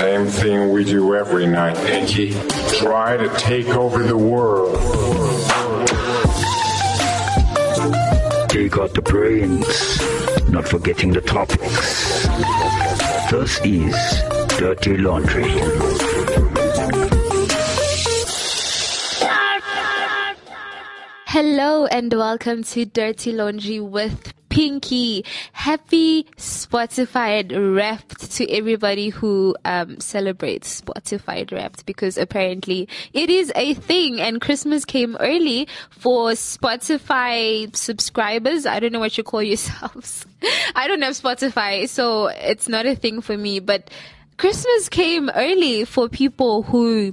Same thing we do every night, Pinky. Try to take over the world. Take out the brains, not forgetting the topics. This is Dirty Laundry. Hello and welcome to Dirty Laundry with Pinky. Happy Spotify Wrapped to everybody who um, celebrates Spotify Wrapped because apparently it is a thing and Christmas came early for Spotify subscribers. I don't know what you call yourselves. I don't have Spotify, so it's not a thing for me, but Christmas came early for people who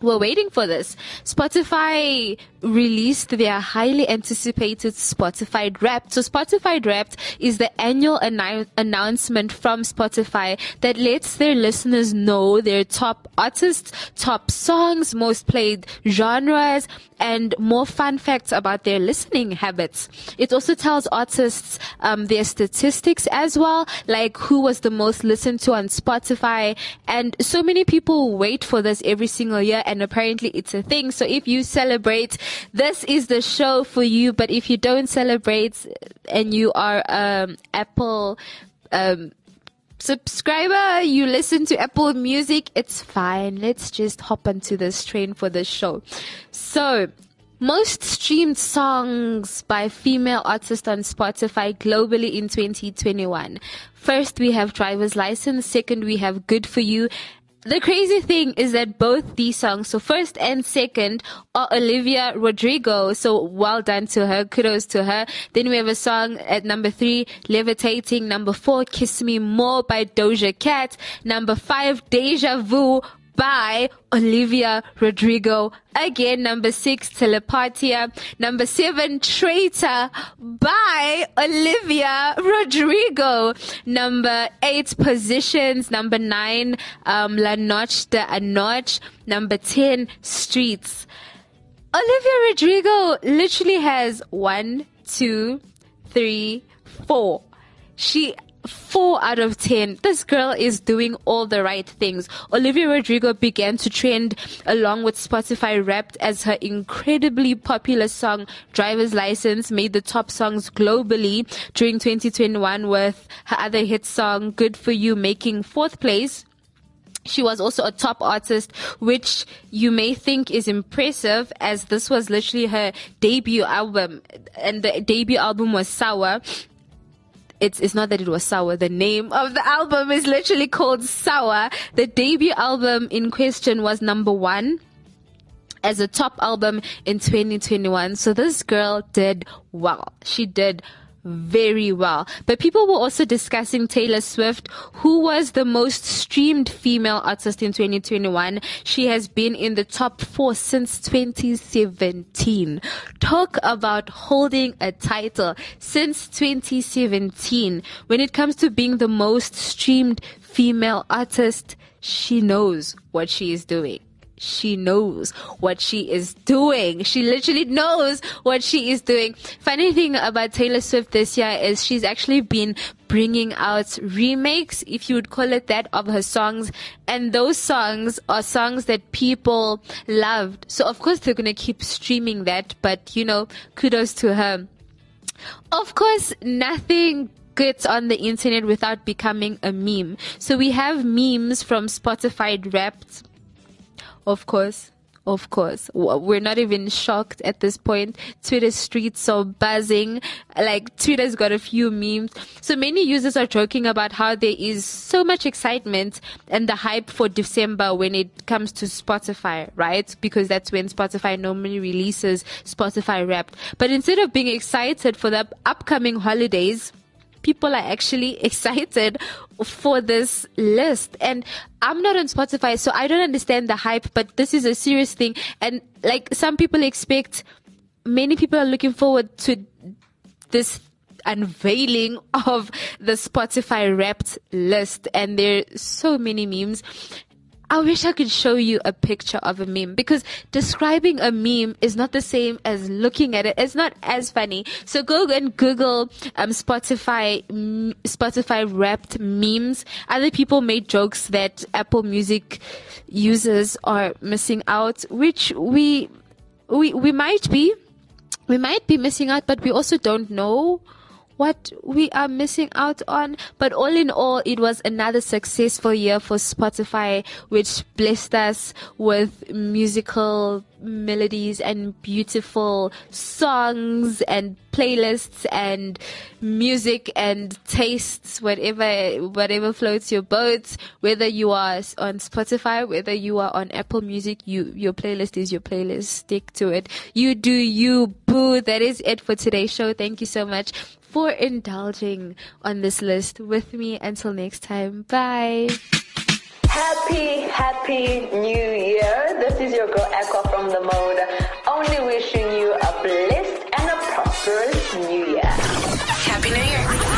were waiting for this. Spotify released their highly anticipated Spotify Wrapped. So Spotify Wrapped is the annual annou- announcement from Spotify that lets their listeners know their top artists, top songs, most played genres, and more fun facts about their listening habits. It also tells artists um, their statistics as well, like who was the most listened to on Spotify. And so many people wait for this every single year, and apparently it's a thing. So if you celebrate, this is the show for you. But if you don't celebrate and you are um, Apple um, subscriber, you listen to Apple Music, it's fine. Let's just hop onto this train for this show. So, most streamed songs by female artists on Spotify globally in 2021. First, we have Driver's License. Second, we have Good For You. The crazy thing is that both these songs, so first and second, are Olivia Rodrigo. So well done to her. Kudos to her. Then we have a song at number three, Levitating. Number four, Kiss Me More by Doja Cat. Number five, Deja Vu by Olivia Rodrigo. Again, number six, Telepatia. Number seven, Traitor by Olivia Rodrigo. Number eight, Positions. Number nine, um, La Noche de Anoche. Number ten, Streets. Olivia Rodrigo literally has one, two, three, four. She four out of ten. This girl is doing all the right things. Olivia Rodrigo began to trend along with Spotify Wrapped as her incredibly popular song Driver's License made the top songs globally during 2021 with her other hit song Good For You making fourth place. She was also a top artist, which you may think is impressive as this was literally her debut album and the debut album was Sour it's it's not that it was sour. The name of the album is literally called Sour. The debut album in question was number one as a top album in 2021. So this girl did well. She did very well. But people were also discussing Taylor Swift, who was the most streamed female artist in 2021. She has been in the top four since 2017. Talk about holding a title since 2017. When it comes to being the most streamed female artist, she knows what she is doing she knows what she is doing. She literally knows what she is doing. Funny thing about Taylor Swift this year is she's actually been bringing out remakes, if you would call it that, of her songs. And those songs are songs that people loved. So of course they're going to keep streaming that, but you know, kudos to her. Of course, nothing gets on the internet without becoming a meme. So we have memes from Spotify Wrapped of course. Of course. We're not even shocked at this point. Twitter streets are buzzing. Like, Twitter's got a few memes. So many users are joking about how there is so much excitement and the hype for December when it comes to Spotify, right? Because that's when Spotify normally releases Spotify Wrapped. But instead of being excited for the upcoming holidays, people are actually excited for this list. And I'm not on Spotify, so I don't understand the hype, but this is a serious thing. And like some people expect, many people are looking forward to this unveiling of the Spotify wrapped list. And there are so many memes. I wish I could show you a picture of a meme because describing a meme is not the same as looking at it. It's not as funny. So go and Google um, Spotify Spotify wrapped memes. Other people made jokes that Apple Music users are missing out, which we we we might be we might be missing out, but we also don't know what we are missing out on. But all in all, it was another successful year for Spotify, which blessed us with musical melodies and beautiful songs and playlists and music and tastes, whatever, whatever floats your boat, whether you are on Spotify, whether you are on Apple Music, you, your playlist is your playlist. Stick to it. You do you, boo. That is it for today's show. Thank you so much for indulging on this list with me. Until next time, bye. Happy, happy new year. This is your girl Echo from the mode. Only wishing you a blessed and a prosperous new year. Happy new year.